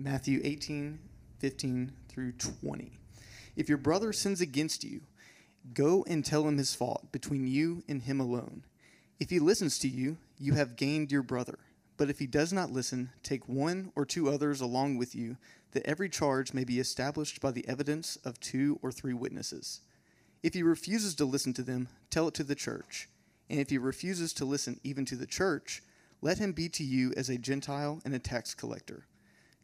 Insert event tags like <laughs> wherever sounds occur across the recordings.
Matthew 18, 15 through 20. If your brother sins against you, go and tell him his fault between you and him alone. If he listens to you, you have gained your brother. But if he does not listen, take one or two others along with you, that every charge may be established by the evidence of two or three witnesses. If he refuses to listen to them, tell it to the church. And if he refuses to listen even to the church, let him be to you as a Gentile and a tax collector.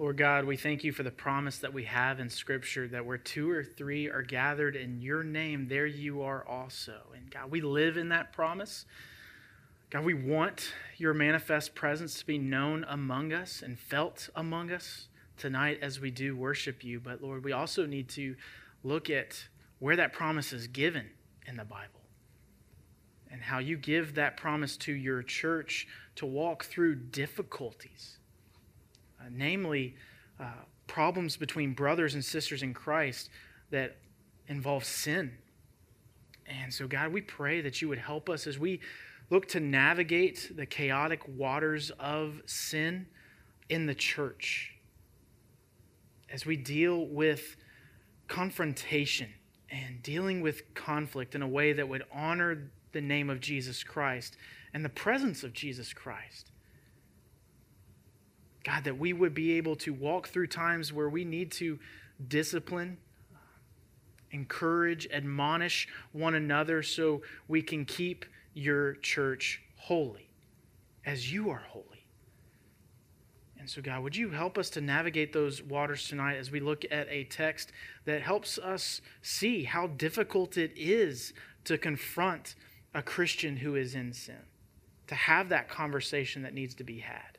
Lord God, we thank you for the promise that we have in Scripture that where two or three are gathered in your name, there you are also. And God, we live in that promise. God, we want your manifest presence to be known among us and felt among us tonight as we do worship you. But Lord, we also need to look at where that promise is given in the Bible and how you give that promise to your church to walk through difficulties uh, namely uh, problems between brothers and sisters in Christ that involve sin. And so, God, we pray that you would help us as we look to navigate the chaotic waters of sin in the church, as we deal with confrontation and dealing with conflict in a way that would honor the name of Jesus Christ and the presence of Jesus Christ. God, that we would be able to walk through times where we need to discipline, encourage, admonish one another so we can keep your church holy as you are holy. And so, God, would you help us to navigate those waters tonight as we look at a text that helps us see how difficult it is to confront a Christian who is in sin, to have that conversation that needs to be had.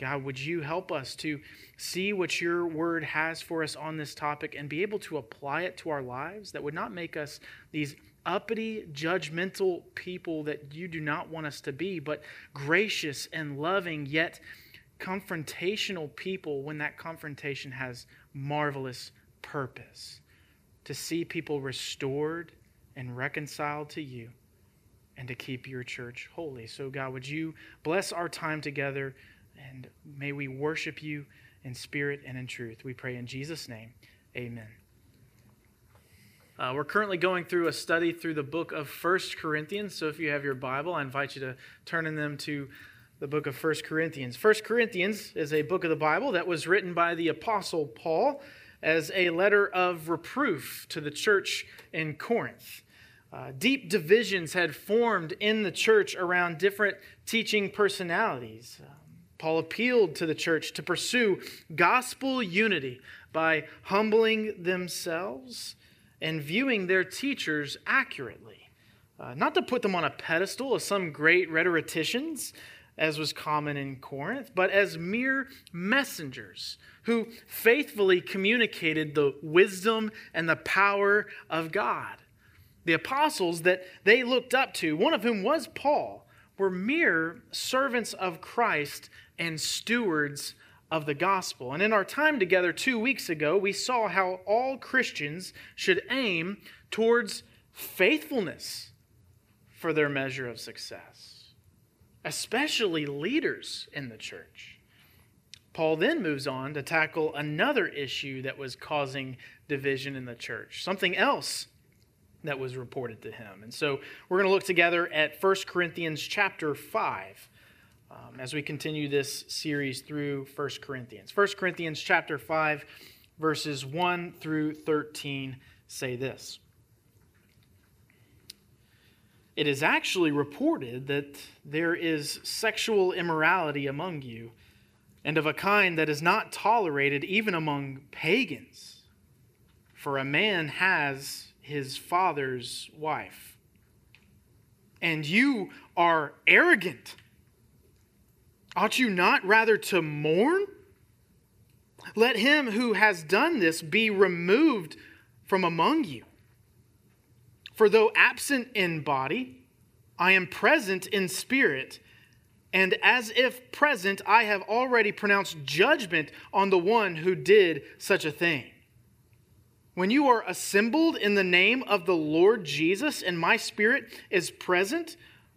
God, would you help us to see what your word has for us on this topic and be able to apply it to our lives that would not make us these uppity, judgmental people that you do not want us to be, but gracious and loving, yet confrontational people when that confrontation has marvelous purpose. To see people restored and reconciled to you and to keep your church holy. So, God, would you bless our time together? And may we worship you in spirit and in truth. We pray in Jesus' name. Amen. Uh, we're currently going through a study through the book of First Corinthians. So if you have your Bible, I invite you to turn in them to the book of First Corinthians. First Corinthians is a book of the Bible that was written by the Apostle Paul as a letter of reproof to the church in Corinth. Uh, deep divisions had formed in the church around different teaching personalities. Uh, Paul appealed to the church to pursue gospel unity by humbling themselves and viewing their teachers accurately. Uh, not to put them on a pedestal as some great rhetoricians, as was common in Corinth, but as mere messengers who faithfully communicated the wisdom and the power of God. The apostles that they looked up to, one of whom was Paul, were mere servants of Christ and stewards of the gospel. And in our time together two weeks ago, we saw how all Christians should aim towards faithfulness for their measure of success, especially leaders in the church. Paul then moves on to tackle another issue that was causing division in the church, something else that was reported to him. And so we're going to look together at 1 Corinthians chapter 5 um, as we continue this series through 1 Corinthians. 1 Corinthians chapter 5, verses 1 through 13 say this. It is actually reported that there is sexual immorality among you, and of a kind that is not tolerated even among pagans. For a man has his father's wife. And you are arrogant. Ought you not rather to mourn? Let him who has done this be removed from among you. For though absent in body, I am present in spirit, and as if present, I have already pronounced judgment on the one who did such a thing. When you are assembled in the name of the Lord Jesus, and my spirit is present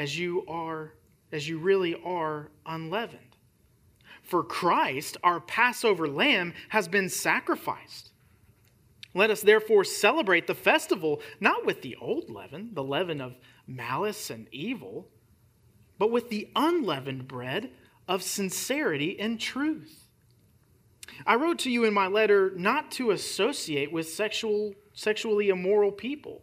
as you are as you really are unleavened. For Christ, our Passover lamb, has been sacrificed. Let us therefore celebrate the festival not with the old leaven, the leaven of malice and evil, but with the unleavened bread of sincerity and truth. I wrote to you in my letter not to associate with sexual, sexually immoral people,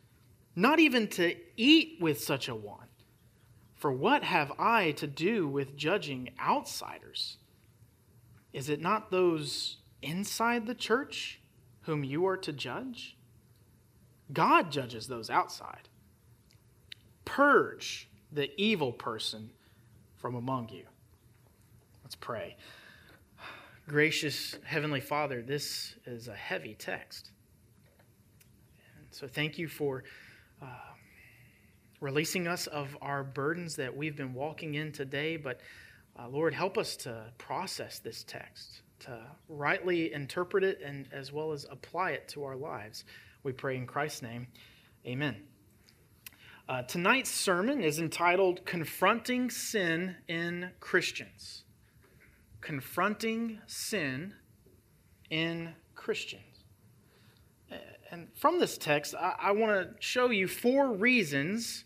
Not even to eat with such a one for what have I to do with judging outsiders? Is it not those inside the church whom you are to judge? God judges those outside. Purge the evil person from among you. Let's pray. Gracious Heavenly Father, this is a heavy text. So thank you for. Releasing us of our burdens that we've been walking in today. But uh, Lord, help us to process this text, to rightly interpret it, and as well as apply it to our lives. We pray in Christ's name. Amen. Uh, tonight's sermon is entitled Confronting Sin in Christians. Confronting Sin in Christians. And from this text, I, I want to show you four reasons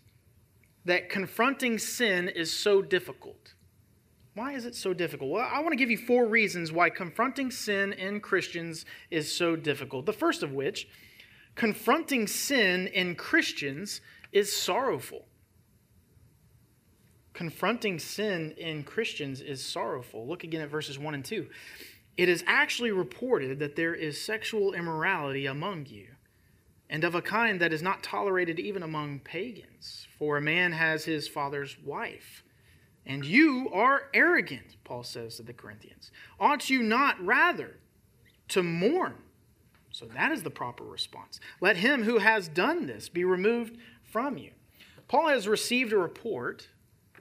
that confronting sin is so difficult. Why is it so difficult? Well, I want to give you four reasons why confronting sin in Christians is so difficult. The first of which, confronting sin in Christians is sorrowful. Confronting sin in Christians is sorrowful. Look again at verses 1 and 2. It is actually reported that there is sexual immorality among you and of a kind that is not tolerated even among pagans. For a man has his father's wife. And you are arrogant, Paul says to the Corinthians. Ought you not rather to mourn? So that is the proper response. Let him who has done this be removed from you. Paul has received a report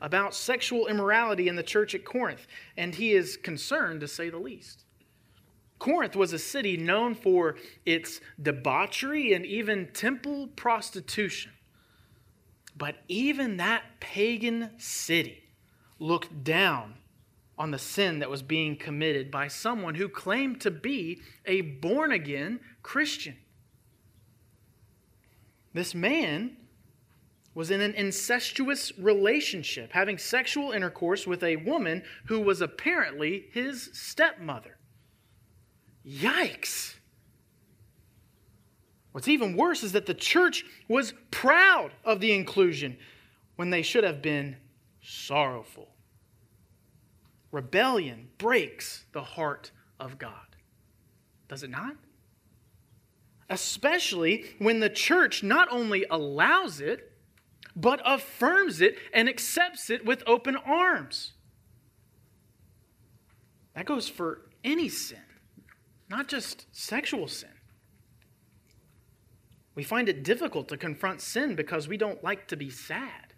about sexual immorality in the church at Corinth, and he is concerned, to say the least. Corinth was a city known for its debauchery and even temple prostitution. But even that pagan city looked down on the sin that was being committed by someone who claimed to be a born again Christian. This man was in an incestuous relationship, having sexual intercourse with a woman who was apparently his stepmother. Yikes. What's even worse is that the church was proud of the inclusion when they should have been sorrowful. Rebellion breaks the heart of God. Does it not? Especially when the church not only allows it, but affirms it and accepts it with open arms. That goes for any sin not just sexual sin. We find it difficult to confront sin because we don't like to be sad.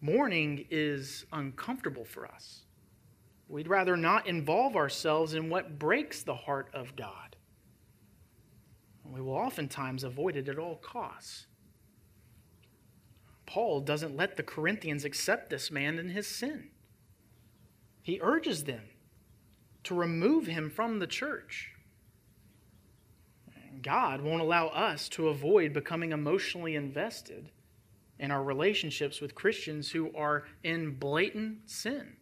Mourning is uncomfortable for us. We'd rather not involve ourselves in what breaks the heart of God. We will oftentimes avoid it at all costs. Paul doesn't let the Corinthians accept this man and his sin. He urges them to remove him from the church. God won't allow us to avoid becoming emotionally invested in our relationships with Christians who are in blatant sin.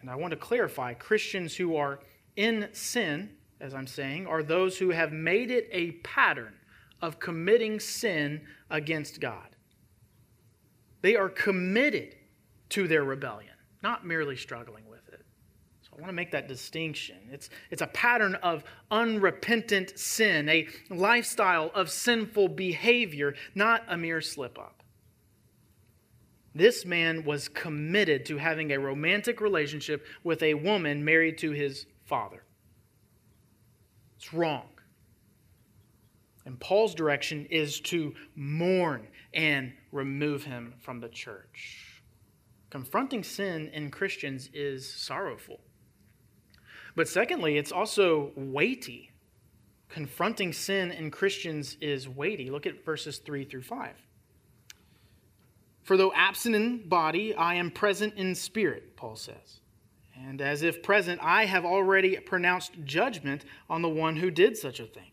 And I want to clarify Christians who are in sin, as I'm saying, are those who have made it a pattern of committing sin against God. They are committed to their rebellion, not merely struggling with I want to make that distinction. It's, it's a pattern of unrepentant sin, a lifestyle of sinful behavior, not a mere slip up. This man was committed to having a romantic relationship with a woman married to his father. It's wrong. And Paul's direction is to mourn and remove him from the church. Confronting sin in Christians is sorrowful. But secondly, it's also weighty. Confronting sin in Christians is weighty. Look at verses 3 through 5. For though absent in body, I am present in spirit, Paul says. And as if present, I have already pronounced judgment on the one who did such a thing.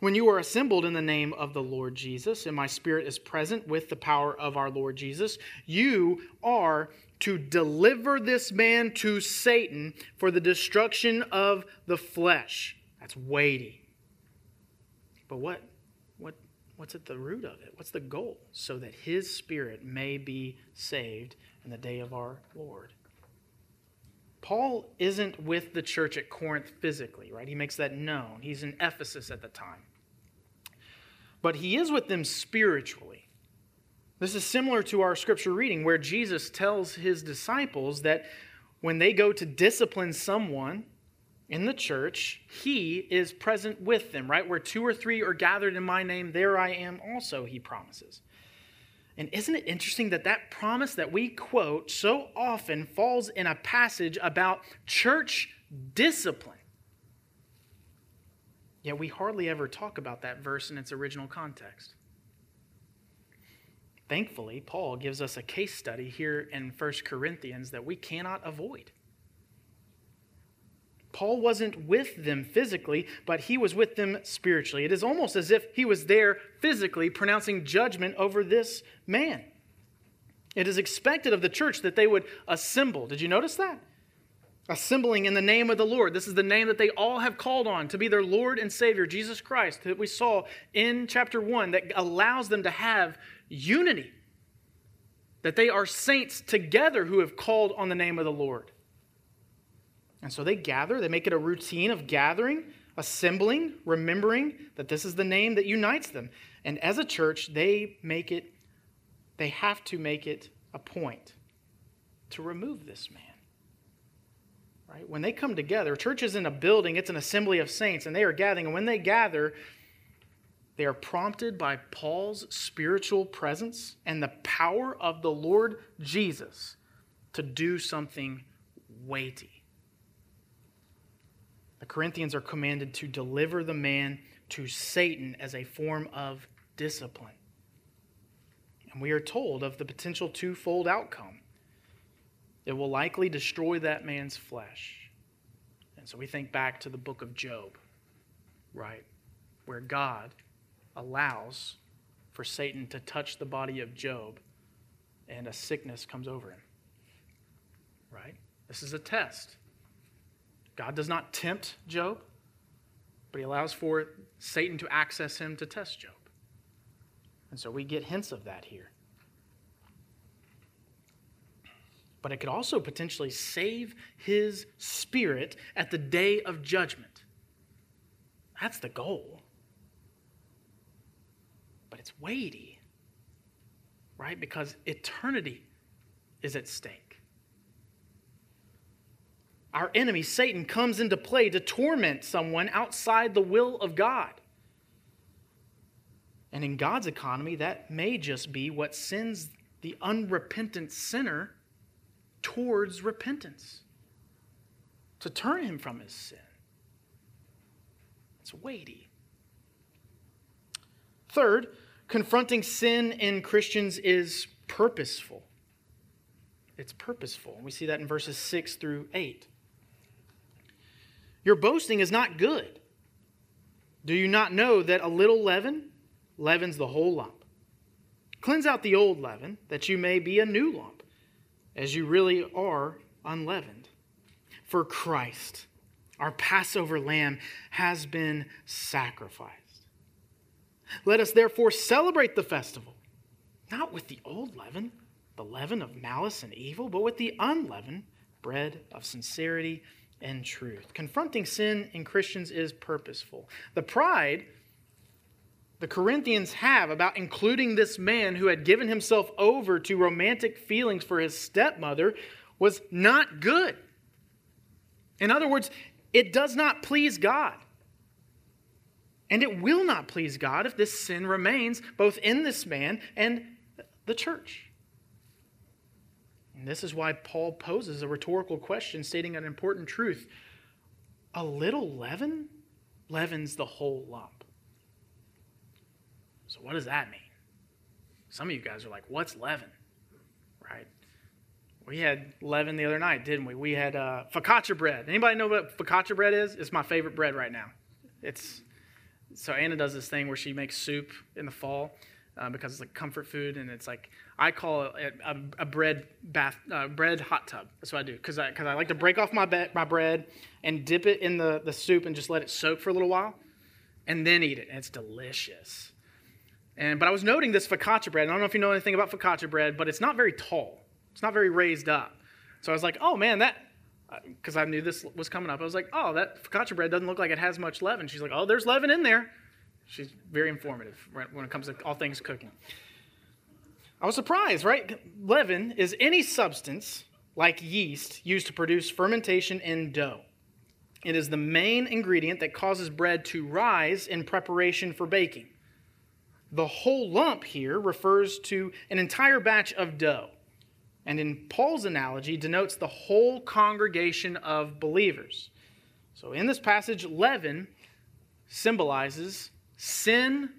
When you are assembled in the name of the Lord Jesus, and my spirit is present with the power of our Lord Jesus, you are to deliver this man to Satan for the destruction of the flesh. That's weighty. But what, what, what's at the root of it? What's the goal? So that his spirit may be saved in the day of our Lord. Paul isn't with the church at Corinth physically, right? He makes that known. He's in Ephesus at the time but he is with them spiritually. This is similar to our scripture reading where Jesus tells his disciples that when they go to discipline someone in the church, he is present with them, right? Where two or three are gathered in my name, there I am also, he promises. And isn't it interesting that that promise that we quote so often falls in a passage about church discipline? Yet we hardly ever talk about that verse in its original context. Thankfully, Paul gives us a case study here in 1 Corinthians that we cannot avoid. Paul wasn't with them physically, but he was with them spiritually. It is almost as if he was there physically pronouncing judgment over this man. It is expected of the church that they would assemble. Did you notice that? assembling in the name of the Lord. This is the name that they all have called on to be their Lord and Savior, Jesus Christ, that we saw in chapter 1, that allows them to have unity. That they are saints together who have called on the name of the Lord. And so they gather, they make it a routine of gathering, assembling, remembering that this is the name that unites them. And as a church, they make it, they have to make it a point to remove this man. Right? When they come together, church is in a building, it's an assembly of saints, and they are gathering. And when they gather, they are prompted by Paul's spiritual presence and the power of the Lord Jesus to do something weighty. The Corinthians are commanded to deliver the man to Satan as a form of discipline. And we are told of the potential twofold outcome it will likely destroy that man's flesh. And so we think back to the book of Job, right? Where God allows for Satan to touch the body of Job and a sickness comes over him. Right? This is a test. God does not tempt Job, but he allows for Satan to access him to test Job. And so we get hints of that here. but it could also potentially save his spirit at the day of judgment. That's the goal. It's weighty, right? Because eternity is at stake. Our enemy, Satan, comes into play to torment someone outside the will of God. And in God's economy, that may just be what sends the unrepentant sinner towards repentance, to turn him from his sin. It's weighty. Third, confronting sin in Christians is purposeful. It's purposeful. We see that in verses 6 through 8. Your boasting is not good. Do you not know that a little leaven leavens the whole lump? Cleanse out the old leaven, that you may be a new lump, as you really are unleavened. For Christ, our Passover lamb, has been sacrificed. Let us therefore celebrate the festival, not with the old leaven, the leaven of malice and evil, but with the unleavened bread of sincerity and truth. Confronting sin in Christians is purposeful. The pride the Corinthians have about including this man who had given himself over to romantic feelings for his stepmother was not good. In other words, it does not please God. And it will not please God if this sin remains both in this man and the church. And this is why Paul poses a rhetorical question stating an important truth. A little leaven leavens the whole lump. So, what does that mean? Some of you guys are like, what's leaven? Right? We had leaven the other night, didn't we? We had uh, focaccia bread. Anybody know what focaccia bread is? It's my favorite bread right now. It's so Anna does this thing where she makes soup in the fall uh, because it's like comfort food, and it's like I call it a, a bread bath, uh, bread hot tub. That's what I do because I, cause I like to break off my, be- my bread and dip it in the, the soup and just let it soak for a little while, and then eat it. And it's delicious. And but I was noting this focaccia bread. I don't know if you know anything about focaccia bread, but it's not very tall. It's not very raised up. So I was like, oh man, that because I knew this was coming up. I was like, oh, that focaccia bread doesn't look like it has much leaven. She's like, oh, there's leaven in there. She's very informative when it comes to all things cooking. I was surprised, right? Leaven is any substance like yeast used to produce fermentation in dough. It is the main ingredient that causes bread to rise in preparation for baking. The whole lump here refers to an entire batch of dough, and in Paul's analogy, denotes the whole congregation of believers. So in this passage, leaven symbolizes sin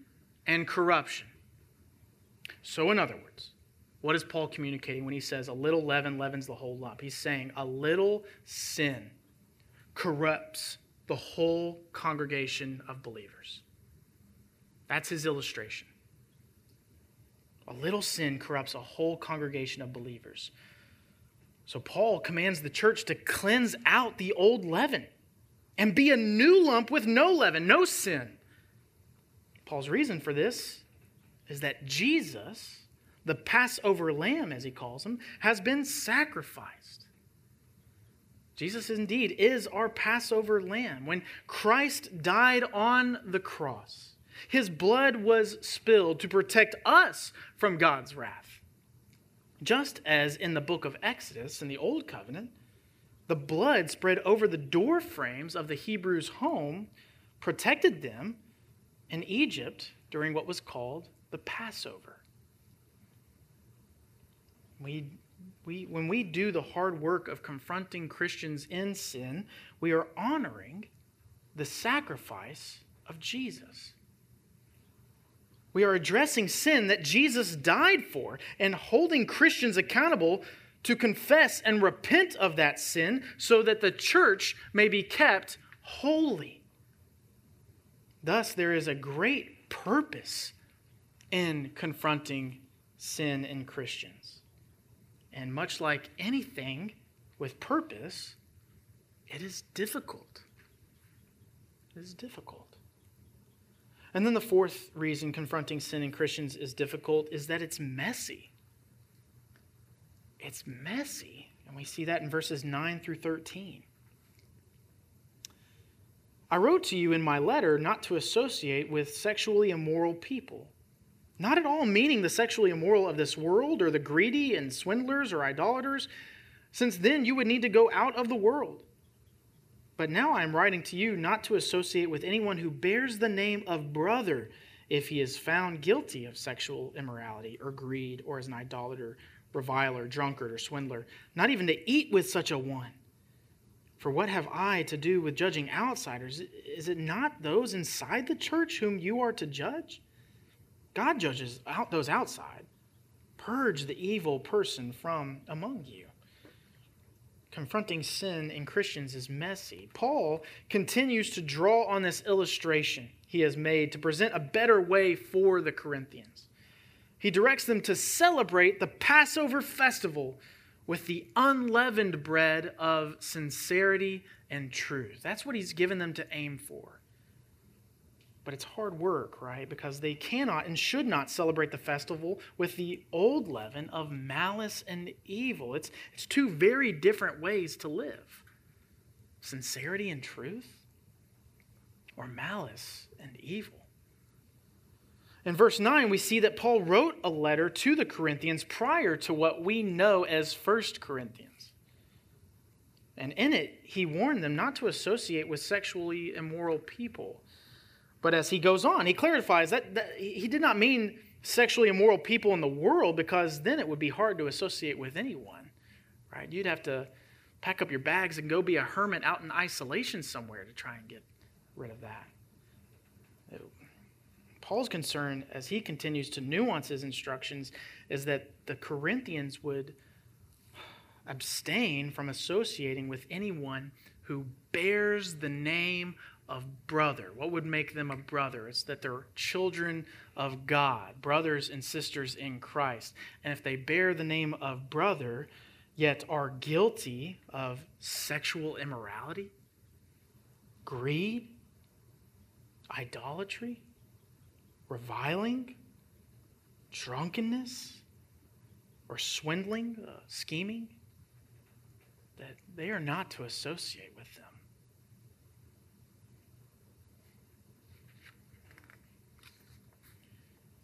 and corruption. So, in other words, what is Paul communicating when he says a little leaven leavens the whole lump? He's saying a little sin corrupts the whole congregation of believers. That's his illustration. A little sin corrupts a whole congregation of believers. So Paul commands the church to cleanse out the old leaven and be a new lump with no leaven, no sin. Paul's reason for this is that Jesus, the Passover lamb, as he calls him, has been sacrificed. Jesus indeed is our Passover lamb. When Christ died on the cross, his blood was spilled to protect us from God's wrath. Just as in the book of Exodus in the Old Covenant, the blood spread over the door frames of the Hebrews' home protected them in Egypt during what was called the Passover. We, we, when we do the hard work of confronting Christians in sin, we are honoring the sacrifice of Jesus. We are addressing sin that Jesus died for and holding Christians accountable to confess and repent of that sin so that the church may be kept holy. Thus, there is a great purpose in confronting sin in Christians. And much like anything with purpose, it is difficult. It is difficult. And then the fourth reason confronting sin in Christians is difficult is that it's messy. It's messy. And we see that in verses 9 through 13. I wrote to you in my letter not to associate with sexually immoral people. Not at all meaning the sexually immoral of this world or the greedy and swindlers or idolaters, since then you would need to go out of the world. But now I am writing to you not to associate with anyone who bears the name of brother if he is found guilty of sexual immorality or greed or as an idolater, reviler, drunkard, or swindler, not even to eat with such a one. For what have I to do with judging outsiders? Is it not those inside the church whom you are to judge? God judges out those outside. Purge the evil person from among you. Confronting sin in Christians is messy. Paul continues to draw on this illustration he has made to present a better way for the Corinthians. He directs them to celebrate the Passover festival with the unleavened bread of sincerity and truth. That's what he's given them to aim for. But it's hard work, right? Because they cannot and should not celebrate the festival with the old leaven of malice and evil. It's, it's two very different ways to live sincerity and truth, or malice and evil. In verse 9, we see that Paul wrote a letter to the Corinthians prior to what we know as 1 Corinthians. And in it, he warned them not to associate with sexually immoral people. But as he goes on, he clarifies that, that he did not mean sexually immoral people in the world because then it would be hard to associate with anyone, right? You'd have to pack up your bags and go be a hermit out in isolation somewhere to try and get rid of that. Paul's concern, as he continues to nuance his instructions, is that the Corinthians would abstain from associating with anyone who bears the name of brother. What would make them a brother? It's that they're children of God, brothers and sisters in Christ. And if they bear the name of brother, yet are guilty of sexual immorality, greed, idolatry, reviling, drunkenness, or swindling, uh, scheming, that they are not to associate with them.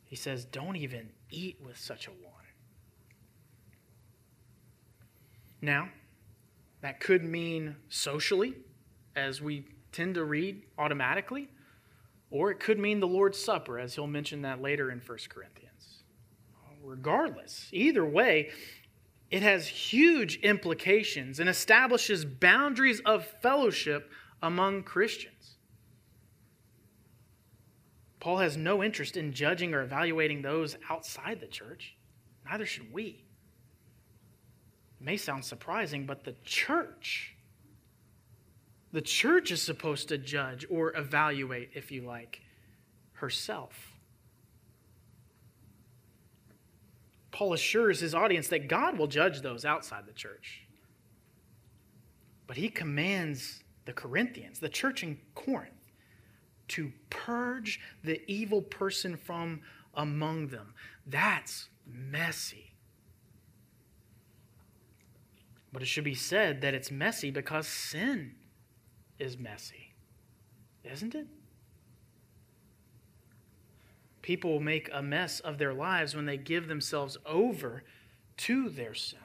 He says, don't even eat with such a one. Now, that could mean socially, as we tend to read automatically. Or it could mean the Lord's Supper, as he'll mention that later in 1 Corinthians. Regardless, either way, it has huge implications and establishes boundaries of fellowship among Christians. Paul has no interest in judging or evaluating those outside the church. Neither should we. It may sound surprising, but the church the church is supposed to judge or evaluate, if you like, herself. Paul assures his audience that God will judge those outside the church. But he commands the Corinthians, the church in Corinth, to purge the evil person from among them. That's messy. But it should be said that it's messy because sin is messy, isn't it? People make a mess of their lives when they give themselves over to their sin.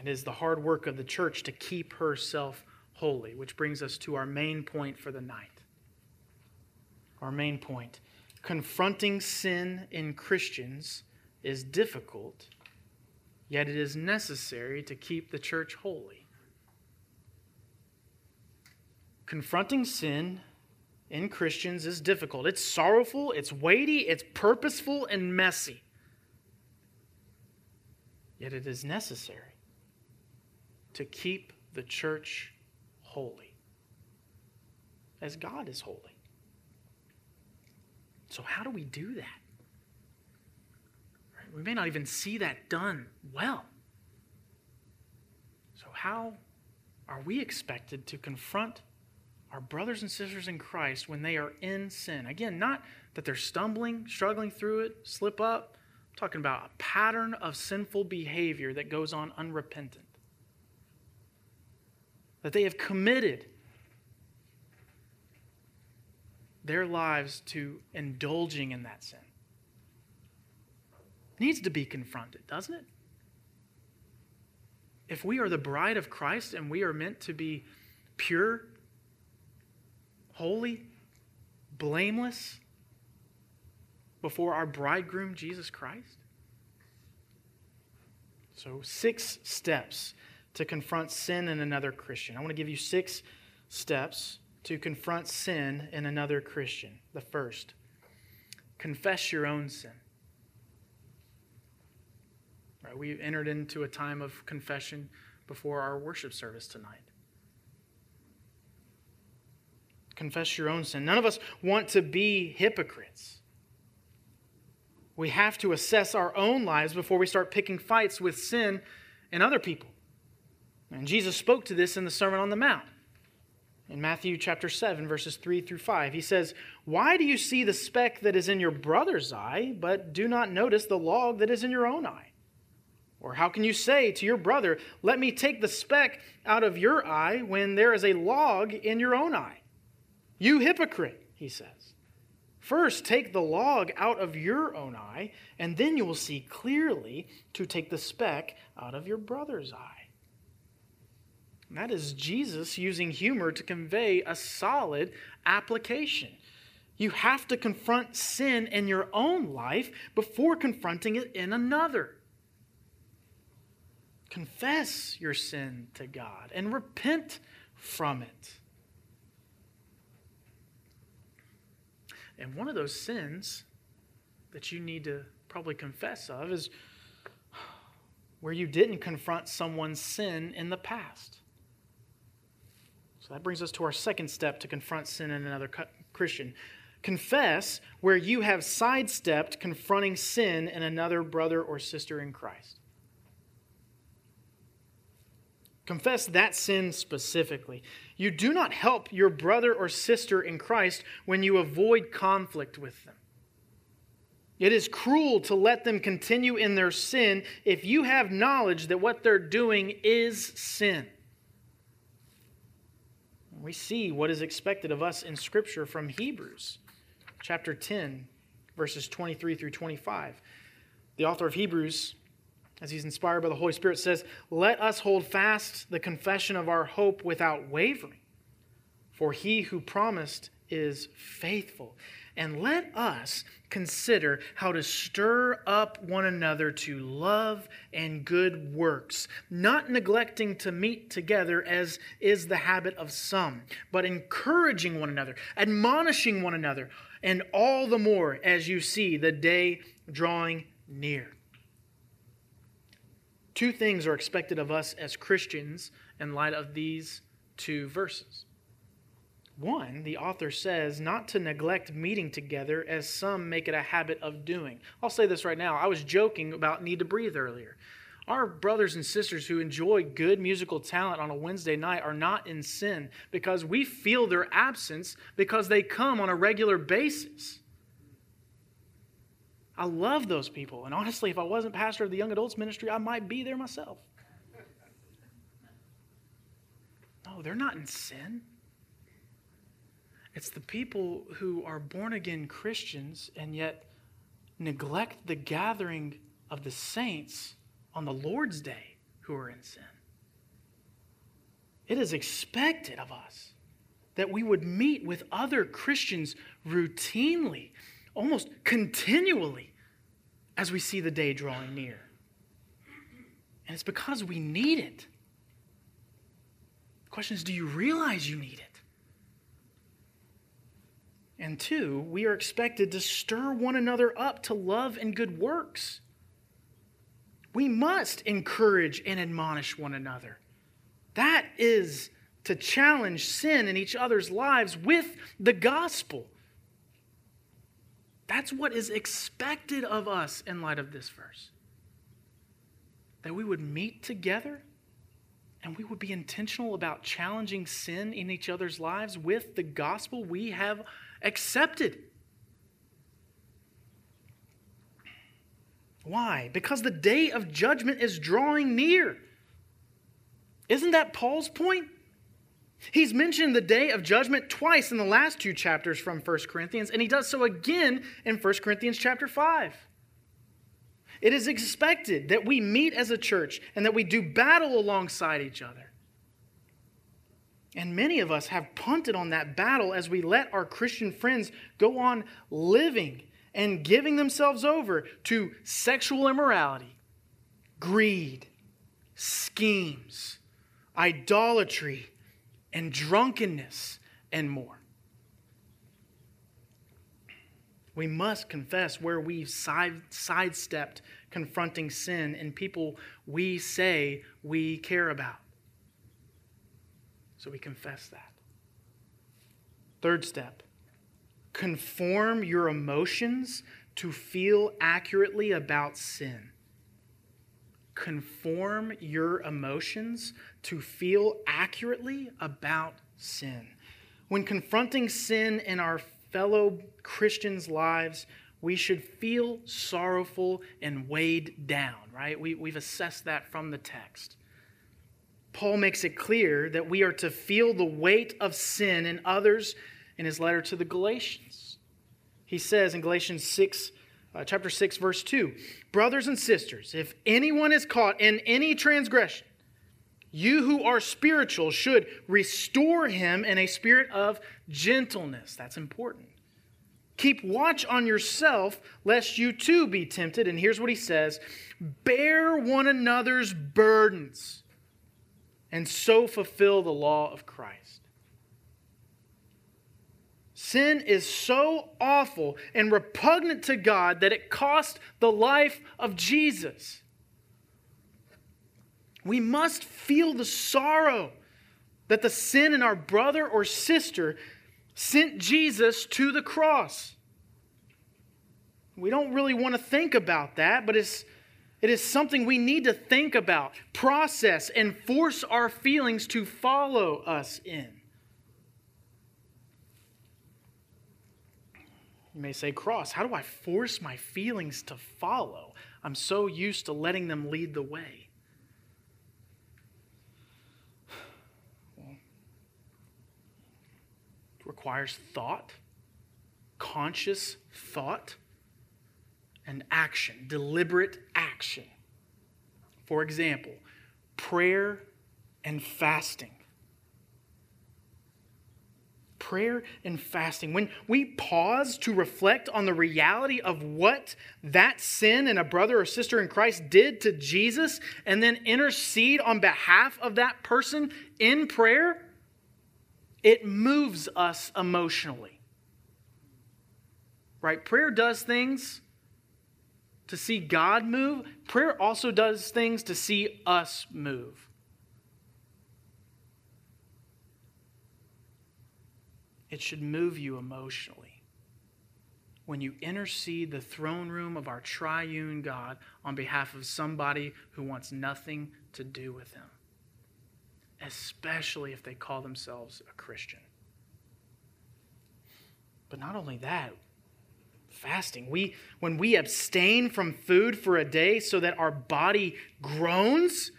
It is the hard work of the church to keep herself holy, which brings us to our main point for the night. Our main point confronting sin in Christians is difficult, yet it is necessary to keep the church holy. confronting sin in Christians is difficult. It's sorrowful, it's weighty, it's purposeful, and messy. Yet it is necessary to keep the church holy, as God is holy. So, how do we do that? We may not even see that done well. So, how are we expected to confront our brothers and sisters in Christ when they are in sin. Again, not that they're stumbling, struggling through it, slip up. I'm talking about a pattern of sinful behavior that goes on unrepentant. That they have committed their lives to indulging in that sin. Needs to be confronted, doesn't it? If we are the bride of Christ and we are meant to be pure holy, blameless before our bridegroom, Jesus Christ? So, six steps to confront sin in another Christian. I want to give you six steps to confront sin in another Christian. The first, confess your own sin. Right, we entered into a time of confession before our worship service tonight. Confess your own sin. None of us want to be hypocrites. We have to assess our own lives before we start picking fights with sin and other people. And Jesus spoke to this in the Sermon on the Mount. In Matthew chapter 7, verses 3 through 5, he says, Why do you see the speck that is in your brother's eye, but do not notice the log that is in your own eye? Or how can you say to your brother, Let me take the speck out of your eye when there is a log in your own eye? You hypocrite, he says. First, take the log out of your own eye, and then you will see clearly to take the speck out of your brother's eye. And that is Jesus using humor to convey a solid application. You have to confront sin in your own life before confronting it in another. Confess your sin to God and repent from it. And one of those sins that you need to probably confess of is where you didn't confront someone's sin in the past. So that brings us to our second step to confront sin in another Christian. Confess where you have sidestepped confronting sin in another brother or sister in Christ. Confess that sin specifically. You do not help your brother or sister in Christ when you avoid conflict with them. It is cruel to let them continue in their sin if you have knowledge that what they're doing is sin. We see what is expected of us in Scripture from Hebrews chapter 10, verses 23 through 25. The author of Hebrews as he's inspired by the Holy Spirit, says, Let us hold fast the confession of our hope without wavering, for he who promised is faithful. And let us consider how to stir up one another to love and good works, not neglecting to meet together as is the habit of some, but encouraging one another, admonishing one another, and all the more as you see the day drawing near. Two things are expected of us as Christians in light of these two verses. One, the author says not to neglect meeting together as some make it a habit of doing. I'll say this right now. I was joking about Need to Breathe earlier. Our brothers and sisters who enjoy good musical talent on a Wednesday night are not in sin because we feel their absence because they come on a regular basis. I love those people. And honestly, if I wasn't pastor of the young adults ministry, I might be there myself. No, they're not in sin. It's the people who are born again Christians and yet neglect the gathering of the saints on the Lord's day who are in sin. It is expected of us that we would meet with other Christians routinely almost continually as we see the day drawing near. And it's because we need it. The question is do you realize you need it? And two, we are expected to stir one another up to love and good works. We must encourage and admonish one another. That is to challenge sin in each other's lives with the gospel. That's what is expected of us in light of this verse. That we would meet together and we would be intentional about challenging sin in each other's lives with the gospel we have accepted. Why? Because the day of judgment is drawing near. Isn't that Paul's point? He's mentioned the day of judgment twice in the last two chapters from 1 Corinthians, and he does so again in 1 Corinthians chapter 5. It is expected that we meet as a church and that we do battle alongside each other. And many of us have punted on that battle as we let our Christian friends go on living and giving themselves over to sexual immorality, greed, schemes, idolatry, and drunkenness and more. We must confess where we've side, sidestepped confronting sin in people we say we care about. So we confess that. Third step conform your emotions to feel accurately about sin. Conform your emotions to feel accurately about sin. When confronting sin in our fellow Christians' lives, we should feel sorrowful and weighed down, right? We, we've assessed that from the text. Paul makes it clear that we are to feel the weight of sin in others in his letter to the Galatians. He says in Galatians 6, uh, chapter 6, verse 2 Brothers and sisters, if anyone is caught in any transgression, you who are spiritual should restore him in a spirit of gentleness. That's important. Keep watch on yourself, lest you too be tempted. And here's what he says Bear one another's burdens, and so fulfill the law of Christ. Sin is so awful and repugnant to God that it cost the life of Jesus. We must feel the sorrow that the sin in our brother or sister sent Jesus to the cross. We don't really want to think about that, but it's, it is something we need to think about, process, and force our feelings to follow us in. You may say, Cross, how do I force my feelings to follow? I'm so used to letting them lead the way. Requires thought, conscious thought, and action, deliberate action. For example, prayer and fasting. Prayer and fasting. When we pause to reflect on the reality of what that sin in a brother or sister in Christ did to Jesus and then intercede on behalf of that person in prayer, it moves us emotionally. Right? Prayer does things to see God move, prayer also does things to see us move. It should move you emotionally when you intercede the throne room of our triune God on behalf of somebody who wants nothing to do with him especially if they call themselves a Christian. But not only that, fasting. We when we abstain from food for a day so that our body groans,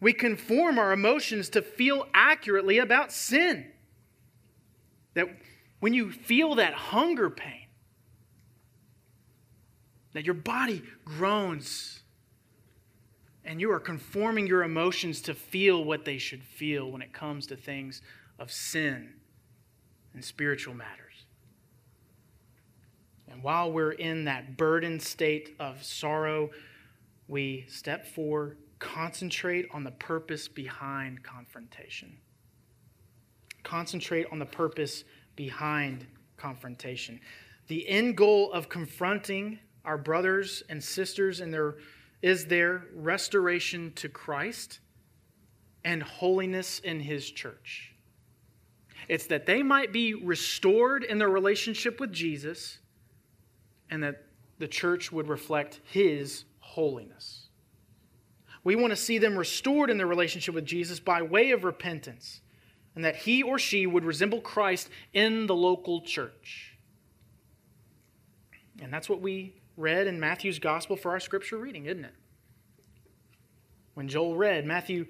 we conform our emotions to feel accurately about sin. That when you feel that hunger pain, that your body groans and you are conforming your emotions to feel what they should feel when it comes to things of sin and spiritual matters. And while we're in that burdened state of sorrow, we step forward, concentrate on the purpose behind confrontation. Concentrate on the purpose behind confrontation. The end goal of confronting our brothers and sisters in their is their restoration to Christ and holiness in His church. It's that they might be restored in their relationship with Jesus and that the church would reflect His holiness. We want to see them restored in their relationship with Jesus by way of repentance and that he or she would resemble Christ in the local church. And that's what we read in Matthew's gospel for our scripture reading, isn't it? When Joel read Matthew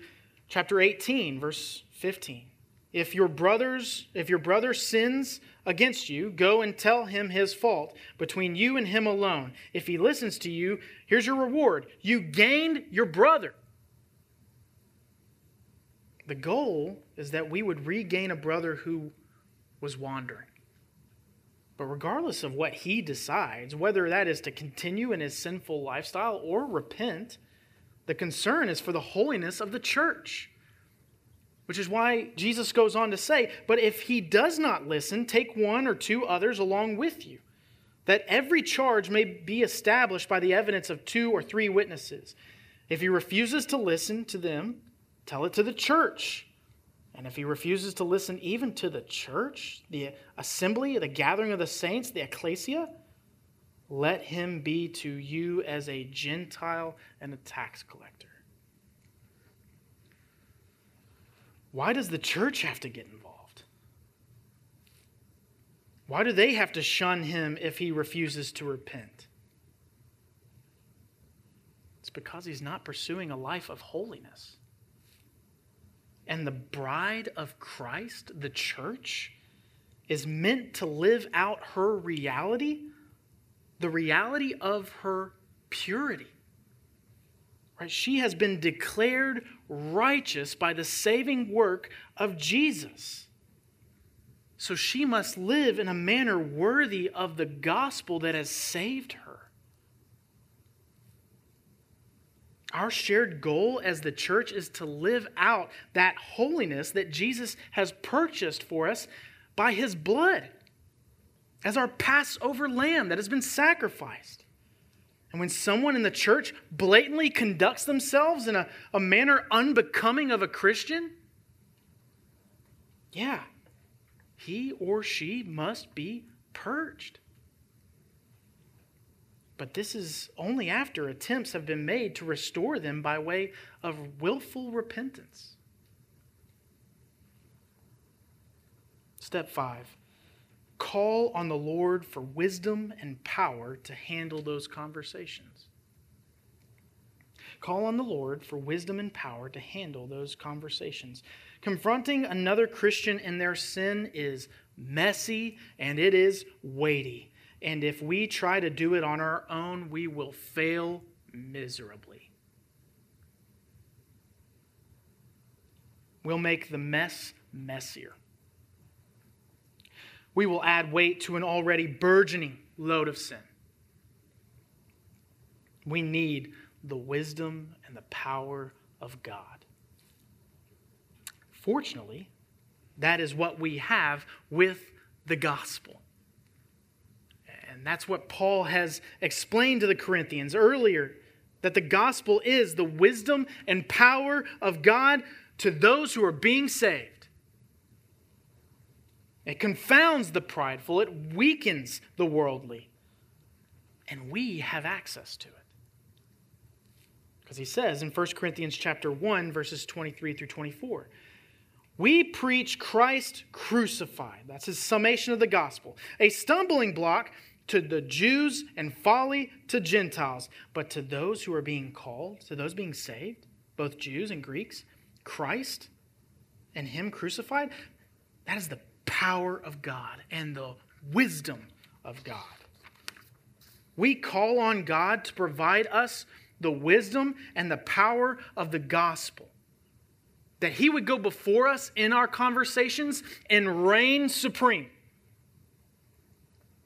chapter 18, verse 15. If your brothers, if your brother sins against you, go and tell him his fault between you and him alone. If he listens to you, here's your reward. You gained your brother. The goal is that we would regain a brother who was wandering. But regardless of what he decides, whether that is to continue in his sinful lifestyle or repent, the concern is for the holiness of the church. Which is why Jesus goes on to say, But if he does not listen, take one or two others along with you, that every charge may be established by the evidence of two or three witnesses. If he refuses to listen to them, tell it to the church. And if he refuses to listen even to the church, the assembly, the gathering of the saints, the ecclesia, let him be to you as a Gentile and a tax collector. Why does the church have to get involved? Why do they have to shun him if he refuses to repent? It's because he's not pursuing a life of holiness. And the bride of Christ, the church, is meant to live out her reality, the reality of her purity. Right? She has been declared righteous by the saving work of Jesus. So she must live in a manner worthy of the gospel that has saved her. Our shared goal as the church is to live out that holiness that Jesus has purchased for us by his blood as our Passover lamb that has been sacrificed. And when someone in the church blatantly conducts themselves in a, a manner unbecoming of a Christian, yeah, he or she must be purged. But this is only after attempts have been made to restore them by way of willful repentance. Step five call on the Lord for wisdom and power to handle those conversations. Call on the Lord for wisdom and power to handle those conversations. Confronting another Christian in their sin is messy and it is weighty. And if we try to do it on our own, we will fail miserably. We'll make the mess messier. We will add weight to an already burgeoning load of sin. We need the wisdom and the power of God. Fortunately, that is what we have with the gospel. And that's what Paul has explained to the Corinthians earlier that the gospel is the wisdom and power of God to those who are being saved. It confounds the prideful, it weakens the worldly. And we have access to it. Because he says in 1 Corinthians chapter 1 verses 23 through 24, we preach Christ crucified. That's his summation of the gospel. A stumbling block to the Jews and folly to Gentiles. But to those who are being called, to those being saved, both Jews and Greeks, Christ and Him crucified, that is the power of God and the wisdom of God. We call on God to provide us the wisdom and the power of the gospel. That He would go before us in our conversations and reign supreme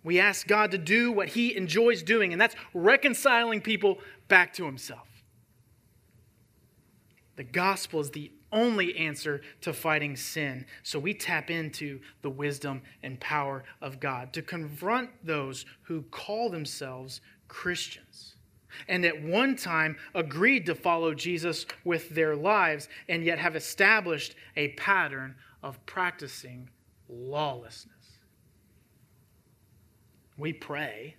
we ask God to do what He enjoys doing, and that's reconciling people back to Himself. The gospel is the only answer to fighting sin. So we tap into the wisdom and power of God to confront those who call themselves Christians and at one time agreed to follow Jesus with their lives and yet have established a pattern of practicing lawlessness. We pray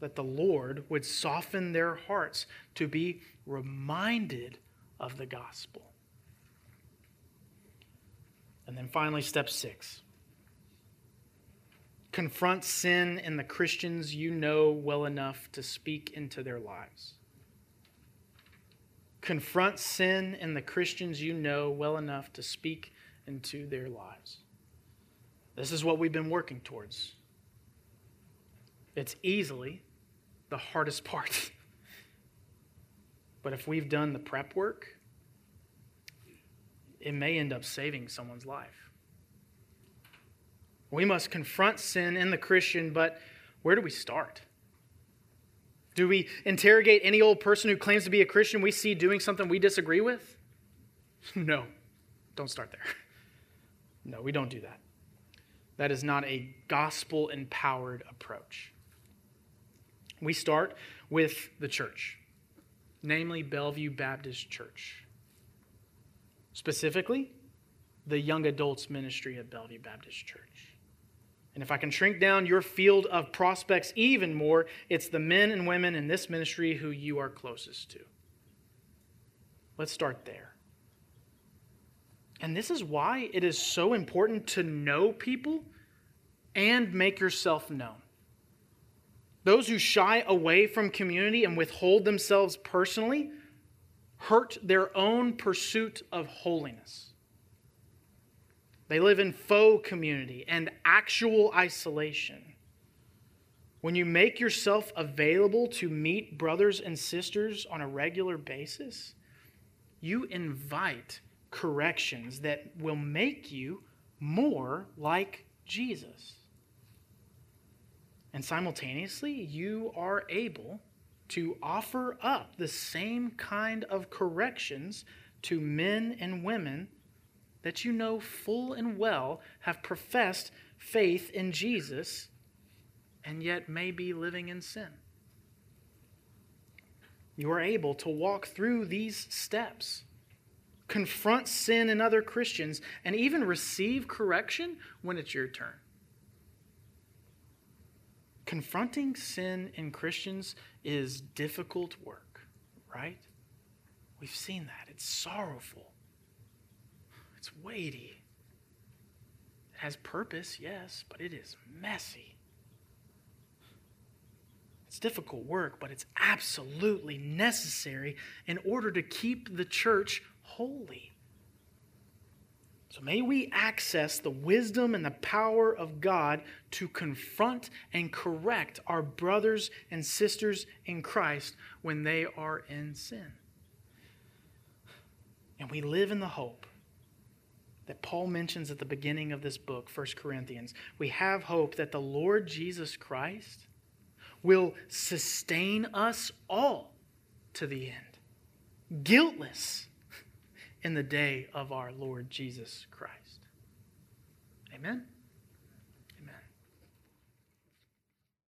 that the Lord would soften their hearts to be reminded of the gospel. And then finally, step six confront sin in the Christians you know well enough to speak into their lives. Confront sin in the Christians you know well enough to speak into their lives. This is what we've been working towards it's easily the hardest part. <laughs> but if we've done the prep work, it may end up saving someone's life. We must confront sin in the Christian, but where do we start? Do we interrogate any old person who claims to be a Christian we see doing something we disagree with? <laughs> No, don't start there. <laughs> No, we don't do that. That is not a gospel empowered approach. We start with the church, namely Bellevue Baptist Church. Specifically, the young adults ministry at Bellevue Baptist Church. And if I can shrink down your field of prospects even more, it's the men and women in this ministry who you are closest to. Let's start there. And this is why it is so important to know people and make yourself known. Those who shy away from community and withhold themselves personally hurt their own pursuit of holiness. They live in faux community and actual isolation. When you make yourself available to meet brothers and sisters on a regular basis, you invite corrections that will make you more like Jesus. And simultaneously, you are able to offer up the same kind of corrections to men and women that you know full and well have professed faith in Jesus and yet may be living in sin. You are able to walk through these steps, confront sin in other Christians, and even receive correction when it's your turn. Confronting sin in Christians is difficult work, right? We've seen that. It's sorrowful. It's weighty. It has purpose, yes, but it is messy. It's difficult work, but it's absolutely necessary in order to keep the church holy. So may we access the wisdom and the power of God to confront and correct our brothers and sisters in Christ when they are in sin. And we live in the hope that Paul mentions at the beginning of this book, 1 Corinthians. We have hope that the Lord Jesus Christ will sustain us all to the end, guiltless in the day of our Lord Jesus Christ. Amen.